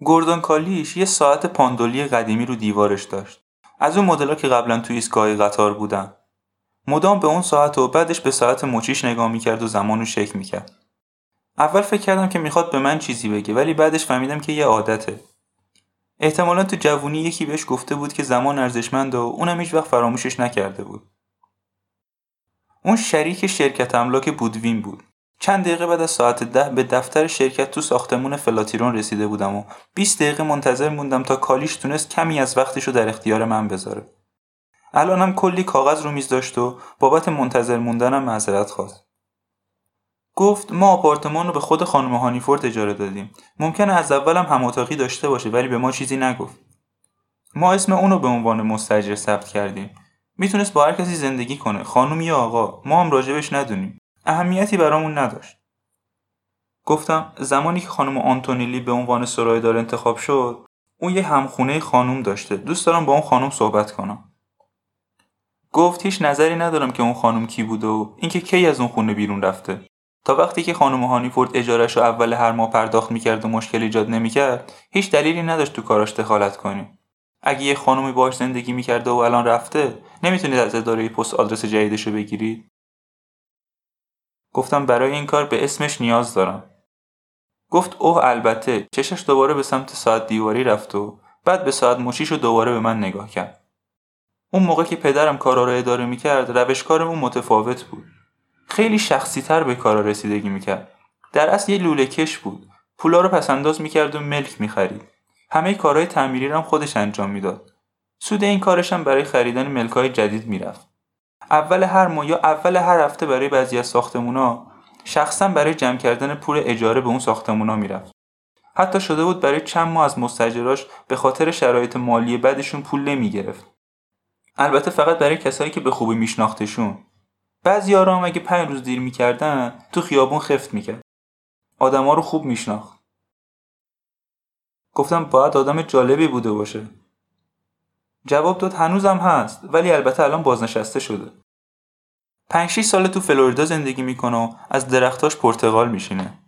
گوردون کالیش یه ساعت پاندولی قدیمی رو دیوارش داشت. از اون مدل‌ها که قبلا توی ایستگاه قطار بودن. مدام به اون ساعت و بعدش به ساعت مچیش نگاه می‌کرد و زمان رو شک می‌کرد. اول فکر کردم که می‌خواد به من چیزی بگه ولی بعدش فهمیدم که یه عادته. احتمالا تو جوونی یکی بهش گفته بود که زمان ارزشمند و اونم هیچ وقت فراموشش نکرده بود. اون شریک شرکت املاک بودوین بود. چند دقیقه بعد از ساعت ده به دفتر شرکت تو ساختمون فلاتیرون رسیده بودم و 20 دقیقه منتظر موندم تا کالیش تونست کمی از وقتش رو در اختیار من بذاره. الانم کلی کاغذ رو میز داشت و بابت منتظر موندنم معذرت خواست. گفت ما آپارتمان رو به خود خانم هانیفورد اجاره دادیم. ممکنه از اولم هم اتاقی داشته باشه ولی به ما چیزی نگفت. ما اسم اون رو به عنوان مستجر ثبت کردیم. می‌تونست با هر کسی زندگی کنه، خانم یا آقا. ما هم راجبش ندونیم. اهمیتی برامون نداشت. گفتم زمانی که خانم آنتونیلی به عنوان سرایدار انتخاب شد، اون یه همخونه خانم داشته. دوست دارم با اون خانم صحبت کنم. گفت هیچ نظری ندارم که اون خانم کی بوده و اینکه کی از اون خونه بیرون رفته. تا وقتی که خانم هانیفورد اجارش رو اول هر ماه پرداخت می‌کرد و مشکل ایجاد نمی‌کرد هیچ دلیلی نداشت تو کاراش دخالت کنی اگه یه خانومی باش زندگی می‌کرده و الان رفته نمی‌تونید از اداره پست آدرس جدیدش رو بگیرید گفتم برای این کار به اسمش نیاز دارم. گفت اوه البته چشش دوباره به سمت ساعت دیواری رفت و بعد به ساعت مشیش رو دوباره به من نگاه کرد. اون موقع که پدرم کارا رو اداره می‌کرد روشکارمون متفاوت بود. خیلی شخصی تر به کارا رسیدگی می‌کرد. در اصل یه لوله کش بود. پولا رو پسنداز می‌کرد و ملک می‌خرید. همه کارهای تعمیری هم خودش انجام می‌داد. سود این کارش هم برای خریدن ملکای جدید می‌رفت. اول هر ماه یا اول هر هفته برای بعضی از ساختمونا شخصا برای جمع کردن پول اجاره به اون ساختمونا می‌رفت. حتی شده بود برای چند ماه از مستجراش به خاطر شرایط مالی بدشون پول نمی‌گرفت. البته فقط برای کسایی که به خوبی میشناختشون. بعضی هم اگه پنج روز دیر می‌کردن تو خیابون خفت می‌کرد. آدما رو خوب میشناخت. گفتم باید آدم جالبی بوده باشه. جواب داد هنوزم هست ولی البته الان بازنشسته شده. پنج 6 سال تو فلوریدا زندگی می‌کنه و از درختاش پرتغال میشینه.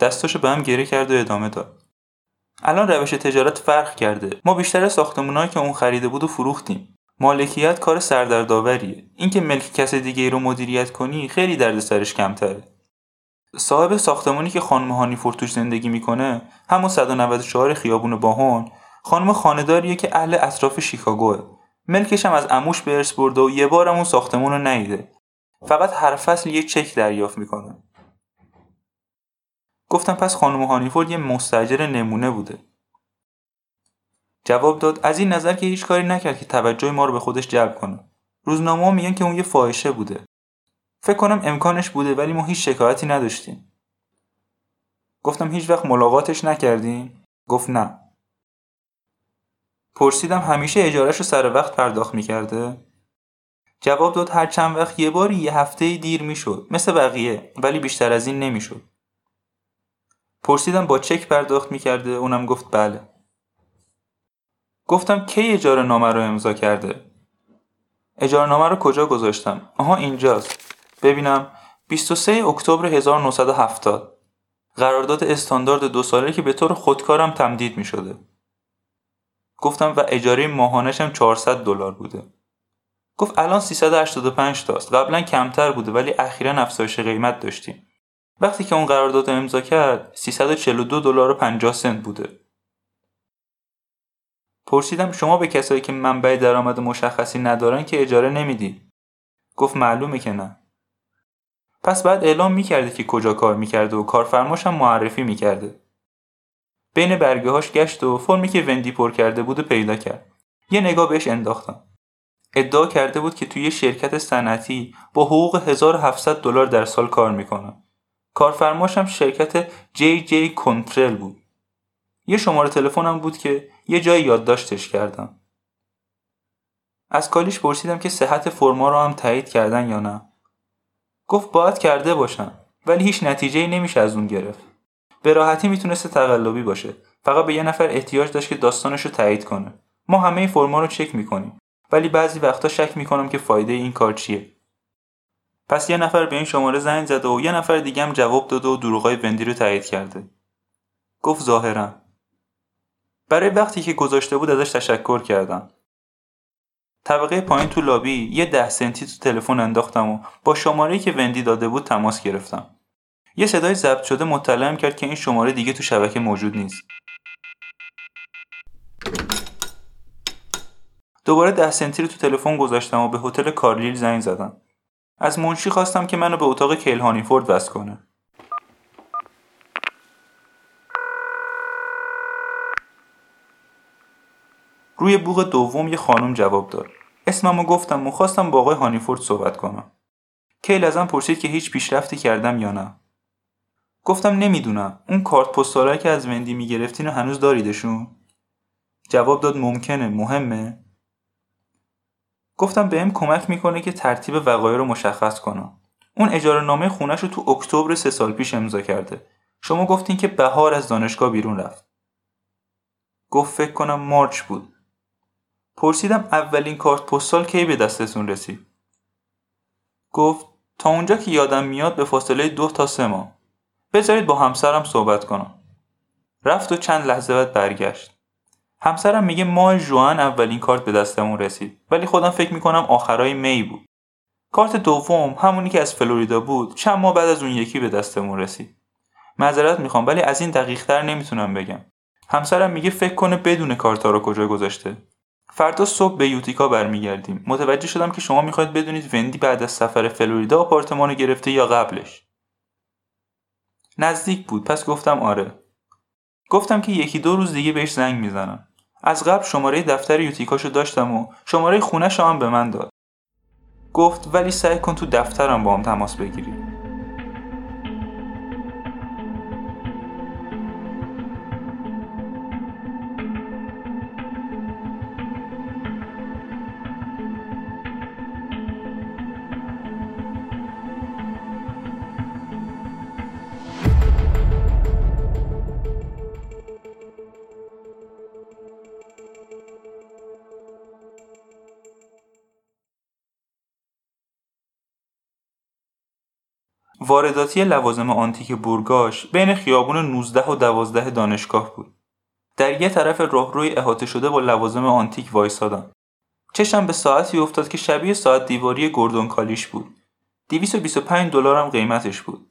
دستاشو به هم گره کرد و ادامه داد. الان روش تجارت فرق کرده. ما بیشتر ساختمونایی که اون خریده بود و فروختیم. مالکیت کار سردردآوریه. اینکه ملک کس دیگه ای رو مدیریت کنی خیلی درد سرش کمتره. صاحب ساختمانی که خانم هانی فورتوش زندگی می‌کنه همون 194 خیابون باهون خانم خانداریه که اهل اطراف شیکاگوه ملکش هم از اموش به ارث برده و یه بارم اون ساختمون رو نیده. فقط هر فصل یه چک دریافت می‌کنه. گفتم پس خانم هانیفورد یه مستجر نمونه بوده. جواب داد از این نظر که هیچ کاری نکرد که توجه ما رو به خودش جلب کنه. روزنامه میگن که اون یه فاحشه بوده. فکر کنم امکانش بوده ولی ما هیچ شکایتی نداشتیم. گفتم هیچ وقت ملاقاتش نکردیم گفت نه. پرسیدم همیشه اجارش رو سر وقت پرداخت می‌کرده؟ جواب داد هر چند وقت یه باری یه هفته دیر می‌شد مثل بقیه ولی بیشتر از این نمی‌شد. پرسیدم با چک پرداخت می‌کرده؟ اونم گفت بله. گفتم کی اجاره نامه رو امضا کرده؟ اجاره نامه رو کجا گذاشتم؟ آها اینجاست. ببینم. 23 اکتبر 1970 قرارداد استاندارد دو ساله که به طور خودکارم تمدید می شده. گفتم و اجاره ماهانشم 400 دلار بوده. گفت الان 385 تاست. قبلا کمتر بوده ولی اخیرا افزایش قیمت داشتیم. وقتی که اون قرارداد امضا کرد 342 دلار و 50 سنت بوده. پرسیدم شما به کسایی که منبع درآمد مشخصی ندارن که اجاره نمیدی گفت معلومه که نه پس بعد اعلام می‌کرده که کجا کار می‌کرده و کارفرماش هم معرفی می‌کرده بین برگه هاش گشت و فرمی که وندی پر کرده بود و پیدا کرد. یه نگاه بهش انداختم. ادعا کرده بود که توی شرکت صنعتی با حقوق 1700 دلار در سال کار کارفرماش هم شرکت جی جی کنترل بود. یه شماره تلفنم بود که یه جای یادداشتش کردم. از کالیش پرسیدم که صحت فرما رو هم تایید کردن یا نه. گفت باید کرده باشن ولی هیچ نتیجه نمیشه از اون گرفت. به راحتی می‌تونسته تقلبی باشه. فقط به یه نفر احتیاج داشت که داستانش رو تایید کنه. ما همه فرما رو چک می‌کنیم. ولی بعضی وقتا شک می‌کنم که فایده این کار چیه. پس یه نفر به این شماره زنگ زده و یه نفر دیگه هم جواب داده و دروغای وندی رو تایید کرده. گفت ظاهرا. برای وقتی که گذاشته بود ازش تشکر کردم. طبقه پایین تو لابی یه ده سنتی تو تلفن انداختم و با شماره که وندی داده بود تماس گرفتم. یه صدای ضبط شده مطلعم کرد که این شماره دیگه تو شبکه موجود نیست. دوباره ده سنتی رو تو تلفن گذاشتم و به هتل کارلیل زنگ زدم. از منشی خواستم که منو به اتاق کیل هانیفورد وصل کنه. روی بوغ دوم یه خانم جواب داد. اسممو گفتم و خواستم با آقای هانیفورد صحبت کنم. کیل ازم پرسید که هیچ پیشرفتی کردم یا نه. گفتم نمی‌دونم. اون کارت پستالایی که از وندی می‌گرفتین و هنوز داریدشون؟ جواب داد ممکنه. مهمه. گفتم بهم کمک می‌کنه که ترتیب وقایع رو مشخص کنم. اون اجاره نامه خونش رو تو اکتبر سه سال پیش امضا کرده. شما گفتین که بهار از دانشگاه بیرون رفت. گفت فکر کنم مارچ بود. پرسیدم اولین کارت پستال کی به دستتون رسید؟ گفت تا اونجا که یادم میاد به فاصله دو تا سه ماه. بذارید با همسرم صحبت کنم. رفت و چند لحظه بعد برگشت. همسرم میگه ماه جوان اولین کارت به دستمون رسید. ولی خودم فکر می‌کنم آخرای می بود. کارت دوم همونی که از فلوریدا بود چند ماه بعد از اون یکی به دستمون رسید. معذرت می‌خوام ولی از این دقیق تر نمی‌تونم بگم. همسرم میگه فکر کنه بدون کارتا رو کجا گذاشته. فردا صبح به یوتیکا برمیگردیم. متوجه شدم که شما می‌خواید بدونید وندی بعد از سفر فلوریدا آپارتمان گرفته یا قبلش. نزدیک بود. پس گفتم آره. گفتم که یکی دو روز دیگه بهش زنگ می‌زنم. از قبل شماره دفتر یوتیکاشو داشتم و شماره خونه هم به من داد. گفت ولی سعی کن تو دفترم با هم تماس بگیری. وارداتی لوازم آنتیک بورگاش بین خیابون 19 و 12 دانشگاه بود. در یه طرف راهروی احاطه شده با لوازم آنتیک وایسادم. چشم به ساعتی افتاد که شبیه ساعت دیواری گردون کالیش بود. 225 دلارم قیمتش بود.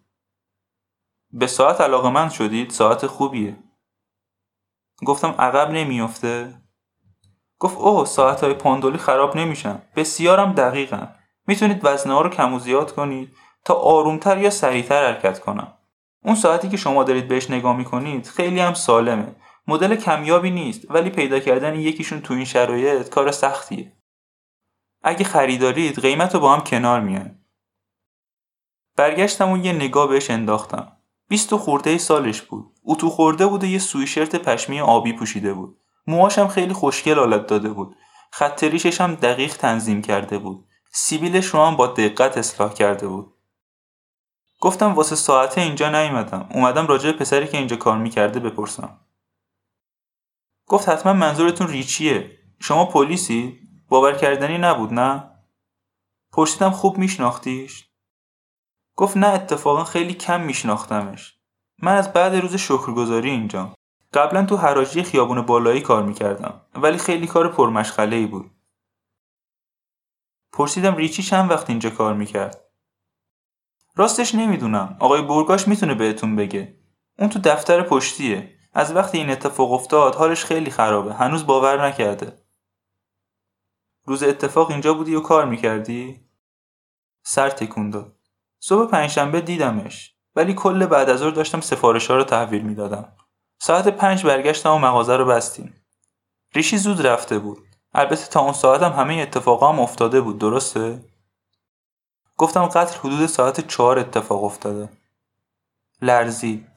به ساعت علاقه من شدید ساعت خوبیه. گفتم عقب نمیافته؟ گفت اوه ساعت های پاندولی خراب نمیشن. بسیارم دقیقن. می‌تونید وزنه ها رو کم و زیاد کنید تا آرومتر یا سریعتر حرکت کنم. اون ساعتی که شما دارید بهش نگاه می‌کنید خیلی هم سالمه. مدل کمیابی نیست ولی پیدا کردن یکیشون تو این شرایط کار سختیه. اگه خریدارید قیمت رو با هم کنار میان برگشتم و یه نگاه بهش انداختم. بیست و خورده سالش بود. اتو خورده بود و یه سویشرت پشمی آبی پوشیده بود. موهاشم خیلی خوشگل حالت داده بود. خط ریشش هم دقیق تنظیم کرده بود. سیبیلش رو هم با دقت اصلاح کرده بود. گفتم واسه ساعته اینجا نیومدم. اومدم راجع پسری که اینجا کار می‌کرده بپرسم. گفت حتما منظورتون ریچیه. شما پلیسی؟ باور کردنی نبود نه؟ پرسیدم خوب میشناختیش؟ گفت نه اتفاقا خیلی کم میشناختمش. من از بعد روز شکرگزاری اینجا قبلا تو حراجی خیابون بالایی کار می‌کردم ولی خیلی کار پرمشغله ای بود. پرسیدم ریچی چند وقت اینجا کار می‌کرد؟ راستش نمی‌دونم. آقای برگاش می‌تونه بهتون بگه. اون تو دفتر پشتیه. از وقتی این اتفاق افتاد حالش خیلی خرابه. هنوز باور نکرده. روز اتفاق اینجا بودی و کار می‌کردی؟ سر تکون داد صبح پنجشنبه دیدمش. ولی کل بعد از داشتم سفارش ها رو تحویل می‌دادم. ساعت پنج برگشتم و مغازه رو بستیم. ریشی زود رفته بود. البته تا اون ساعتم همه اتفاقا هم افتاده بود. درسته؟ گفتم قتل حدود ساعت چهار اتفاق افتاده. لرزید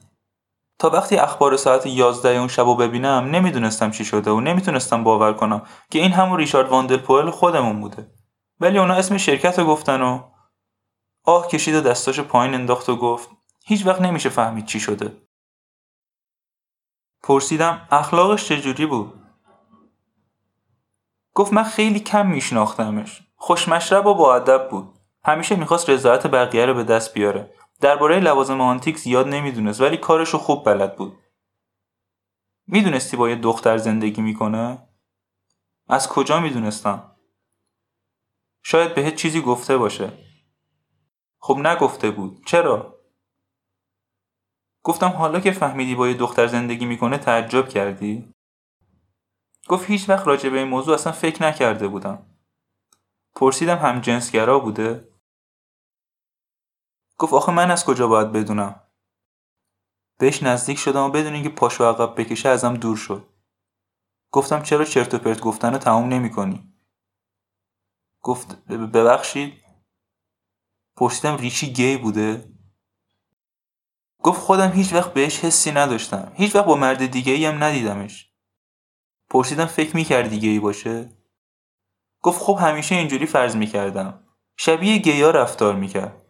تا وقتی اخبار ساعت یازده اون شب ببینم نمی‌دونستم چی شده و نمی‌تونستم باور کنم که این همون ریشارد واندل پوئل خودمون بوده. ولی اونا اسم شرکت رو گفتن و آه کشید و دستاش پایین انداخت و گفت هیچ وقت نمیشه فهمید چی شده. پرسیدم اخلاقش چجوری بود؟ گفت من خیلی کم میشناختمش. خوشمشرب و با ادب بود. همیشه می‌خواست رضایت بقیه رو به دست بیاره درباره لوازم آنتیک زیاد نمی‌دونست ولی کارشو خوب بلد بود می‌دونستی با یه دختر زندگی می‌کنه؟ از کجا می‌دونستم؟ شاید بهت چیزی گفته باشه خب نگفته بود چرا؟ گفتم حالا که فهمیدی با یه دختر زندگی می‌کنه تعجب کردی؟ گفت هیچ وقت راجع به این موضوع اصلا فکر نکرده بودم پرسیدم هم جنسگرا بوده؟ گفت آخه من از کجا باید بدونم؟ بهش نزدیک شدم و بدون اینکه پاشو عقب بکشه ازم دور شد. گفتم چرا چرت و پرت گفتن رو تموم نمی کنی؟ گفت ببخشید. پرسیدم ریچی گی بوده؟ گفت خودم هیچ وقت بهش حسی نداشتم. هیچ وقت با مرد دیگه ای هم ندیدمش. پرسیدم فکر می‌کردی گی باشه؟ گفت خب همیشه اینجوری فرض می‌کردم شبیه گیا رفتار می‌کرد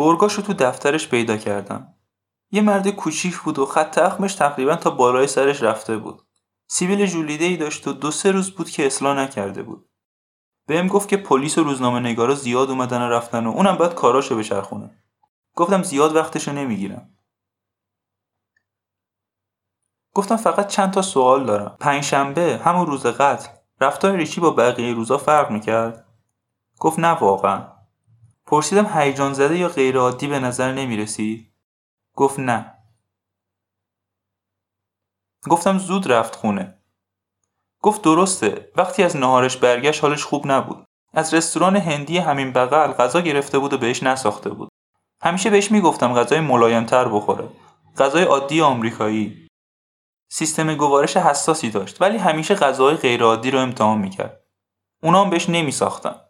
برگاشو تو دفترش پیدا کردم. یه مرد کوچیک بود و خط اخمش تقریبا تا بالای سرش رفته بود. سیبیل جولیده ای داشت و دو سه روز بود که اصلاح نکرده بود. بهم گفت که پلیس و روزنامه نگارا زیاد اومدن و رفتن و اونم باید کاراشو بچرخونه. گفتم زیاد وقتشو نمی‌گیرم. گفتم فقط چند تا سوال دارم. پنجشنبه همون روز قتل رفتار ریچی با بقیه روزا فرق می‌کرد؟ گفت نه واقعا. پرسیدم هیجان زده یا غیر عادی به نظر نمی‌رسی؟ گفت نه. گفتم زود رفت خونه. گفت درسته. وقتی از نهارش برگشت حالش خوب نبود. از رستوران هندی همین بغل غذا گرفته بود و بهش نساخته بود. همیشه بهش می‌گفتم غذای ملایمتر بخوره. غذای عادی آمریکایی. سیستم گوارش حساسی داشت ولی همیشه غذاهای غیرعادی رو امتحان می‌کرد. اونا هم بهش نمیساختن.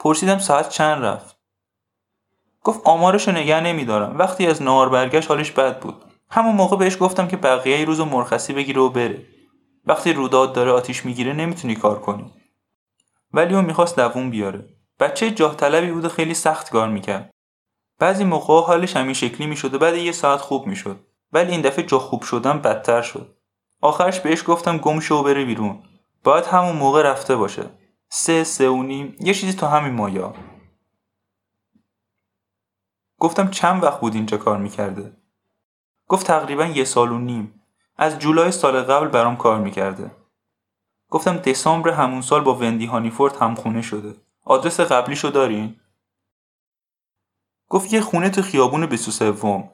پرسیدم ساعت چند رفت. گفت آمارش رو نگه نمیدارم. وقتی از نهار برگشت حالش بد بود. همون موقع بهش گفتم که بقیه روز مرخصی بگیره و بره. وقتی روداد داره آتیش می‌گیره نمی‌تونی کار کنی. ولی اون می‌خواست دووم بیاره. بچه جاه طلبی بود و خیلی سخت کار می‌کرد. بعضی موقع حالش همین شکلی می‌شد و بعد یه ساعت خوب می‌شد. ولی این دفعه جا خوب شدن بدتر شد. آخرش بهش گفتم گم شو و بره بیرون. باید همون موقع رفته باشه. سه سه و نیم. یه چیزی تو همین مایا. گفتم چند وقت بود اینجا کار می‌کرده؟ گفت تقریبا یه سال و نیم. از جولای سال قبل برام کار می‌کرده. گفتم دسامبر همون سال با وندی هانیفورد همخونه شده. آدرس قبلیشو دارین؟ گفت یه خونه تو خیابون 23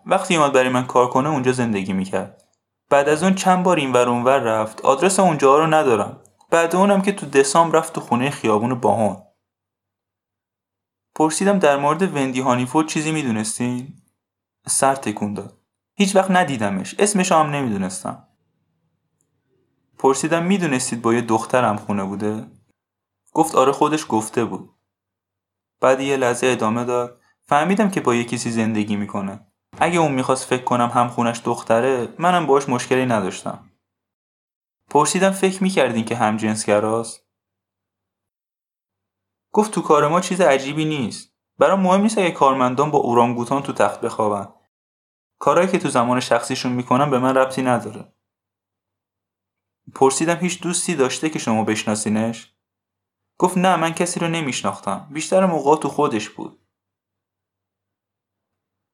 وقتی اومد برای من کار کنه اونجا زندگی می‌کرد. بعد از اون چند بار این ور اونور رفت. آدرس اونجا رو ندارم. بعد اونم که تو دسامبر رفت تو خونه خیابون باهون پرسیدم در مورد وندی هانیفورد چیزی می‌دونستین؟ سر تکون داد. هیچ وقت ندیدمش. اسمش هم نمی‌دونستم. پرسیدم می‌دونستید با یه دخترم خونه بوده؟ گفت آره خودش گفته بود. بعد یه لحظه ادامه داد. فهمیدم که با یه کسی زندگی می‌کنه. اگه اون می‌خواست فکر کنم هم خونش دختره منم باش مشکلی نداشتم. پرسیدم فکر می‌کردین که هم جنسگراست گفت تو کار ما چیز عجیبی نیست. برام مهم نیست اگه کارمندان با اورانگوتان تو تخت بخوابن. کارهایی که تو زمان شخصیشون می‌کنن به من ربطی نداره. پرسیدم هیچ دوستی داشته که شما بشناسینش؟ گفت نه من کسی رو نمیشناختم. بیشتر موقع تو خودش بود.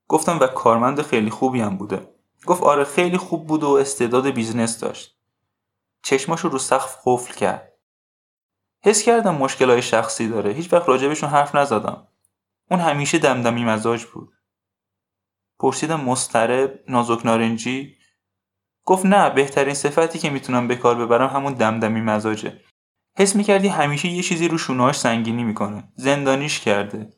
گفتم و کارمند خیلی خوبی هم بوده. گفت آره خیلی خوب بود و استعداد business داشت. چشماشو رو سقف قفل کرد. حس کردم مشکلای شخصی داره. هیچ وقت راجبشون حرف نزدم. اون همیشه دمدمی مزاج بود. پرسیدم مضطرب نازک نارنجی. گفت نه بهترین صفتی که می‌تونم به کار ببرم همون دمدمی مزاجه. حس می‌کردی همیشه یه چیزی رو شونهاش سنگینی می‌کنه. زندانیش کرده.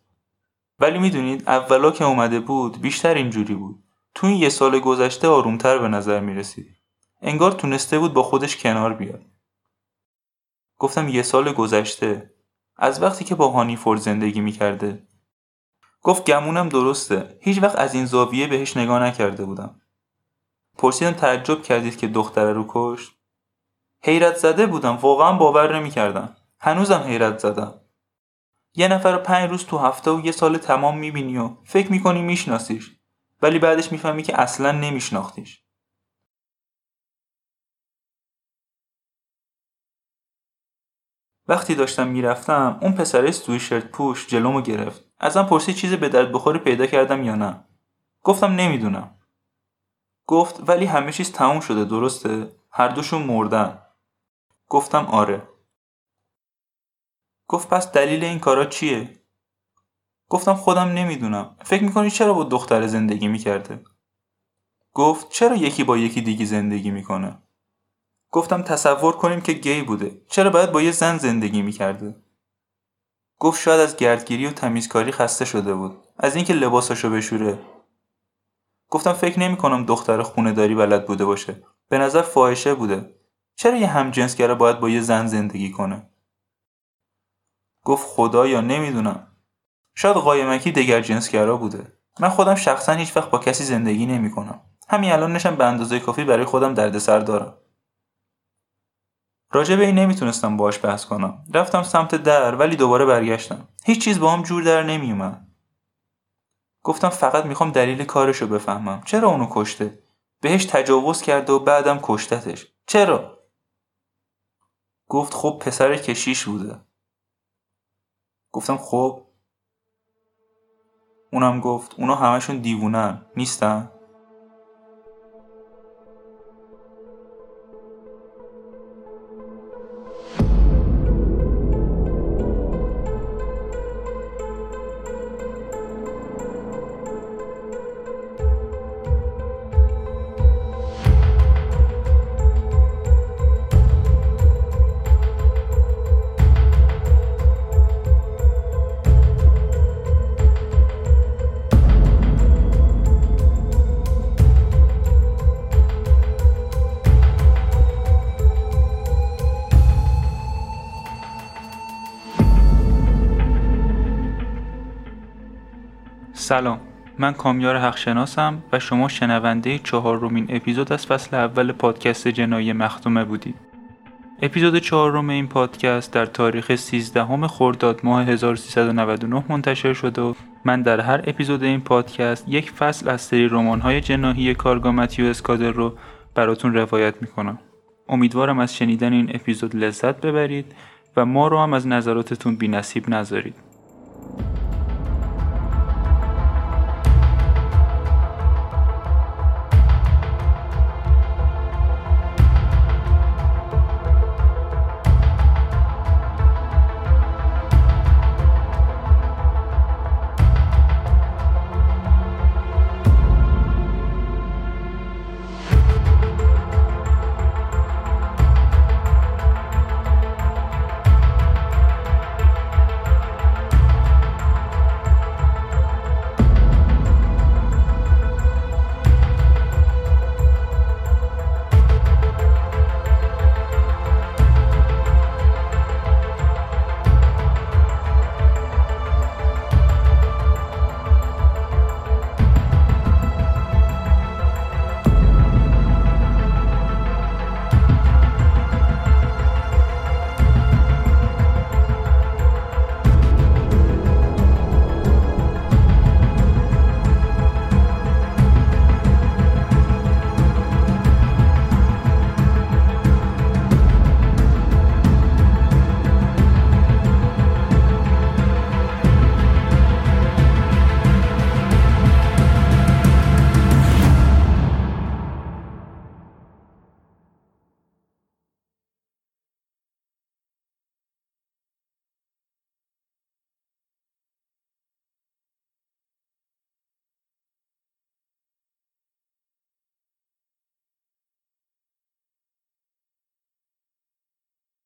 ولی می‌دونید اولا که اومده بود بیشتر اینجوری بود. تو این یه سال گذشته آرومتر به نظر می‌رسید. انگار تونسته بود با خودش کنار بیاد. گفتم یه سال گذشته. از وقتی که با هانیفورد زندگی می‌کرده. گفت گمونم درسته. هیچ وقت از این زاویه بهش نگاه نکرده بودم. پرسیدم تعجب کردید که دختره رو کشت؟ حیرت زده بودم. واقعا باور نمی‌کردم. هنوزم حیرت زدم. یه نفر پنج روز تو هفته و یه سال تمام می‌بینی و فکر می‌کنی میشناسیش. ولی بعدش می‌فهمی که اصلا نمیشناختیش. وقتی داشتم می‌رفتم اون پسره سویشرت پوش جلومو گرفت. ازم پرسید چیزی به درد بخوری پیدا کردم یا نه. گفتم نمی‌دونم. گفت ولی همه چیز تموم شده درسته؟ هر دوشون مردن. گفتم آره. گفت پس دلیل این کارا چیه؟ گفتم خودم نمی‌دونم. فکر می‌کنی چرا با دختر زندگی می‌کرده؟ گفت چرا یکی با یکی دیگه زندگی می‌کنه؟ گفتم تصور کنیم که گی بوده. چرا باید با یه زن زندگی می‌کرده گفت شاید از گردگیری و تمیزکاری خسته شده بود. از اینکه لباساشو بشوره. گفتم فکر نمی کنم دختر خونه داری بلد بوده باشه. به نظر فاحشه بوده. چرا یه همجنسگره باید با یه زن زندگی کنه؟ گفت خدا یا نمی‌دونم. شاید قایمکی دگر جنسگرا بوده. من خودم شخصا هیچ وقت با کسی زندگی نمی کنم همین الان نشم به اندازه کافی برای خودم دردسر دارم. راجع به این نمی‌تونستم باش بحث کنم. رفتم سمت در ولی دوباره برگشتم. هیچ چیز با هم جور در نمیومد گفتم فقط می‌خوام دلیل کارشو بفهمم. چرا اونو کشته؟ بهش تجاوز کرده و بعدم کشتتش. چرا؟ گفت خب پسر کشیش بوده. گفتم خب. اونم گفت اونا همشون دیوونن. نیستن؟ سلام. من کامیار حقشناسم و شما شنونده چهارمین اپیزود از فصل اول پادکست جنایی مختومه بودید. اپیزود چهارم این پادکست در تاریخ 13 خرداد ماه 1399 منتشر شده و من در هر اپیزود این پادکست یک فصل از سری های جناهی کارگاه متیو اسکادر رو براتون روایت می‌کنم. امیدوارم از شنیدن این اپیزود لذت ببرید و ما رو هم از نظراتتون بی نصیب نذارید.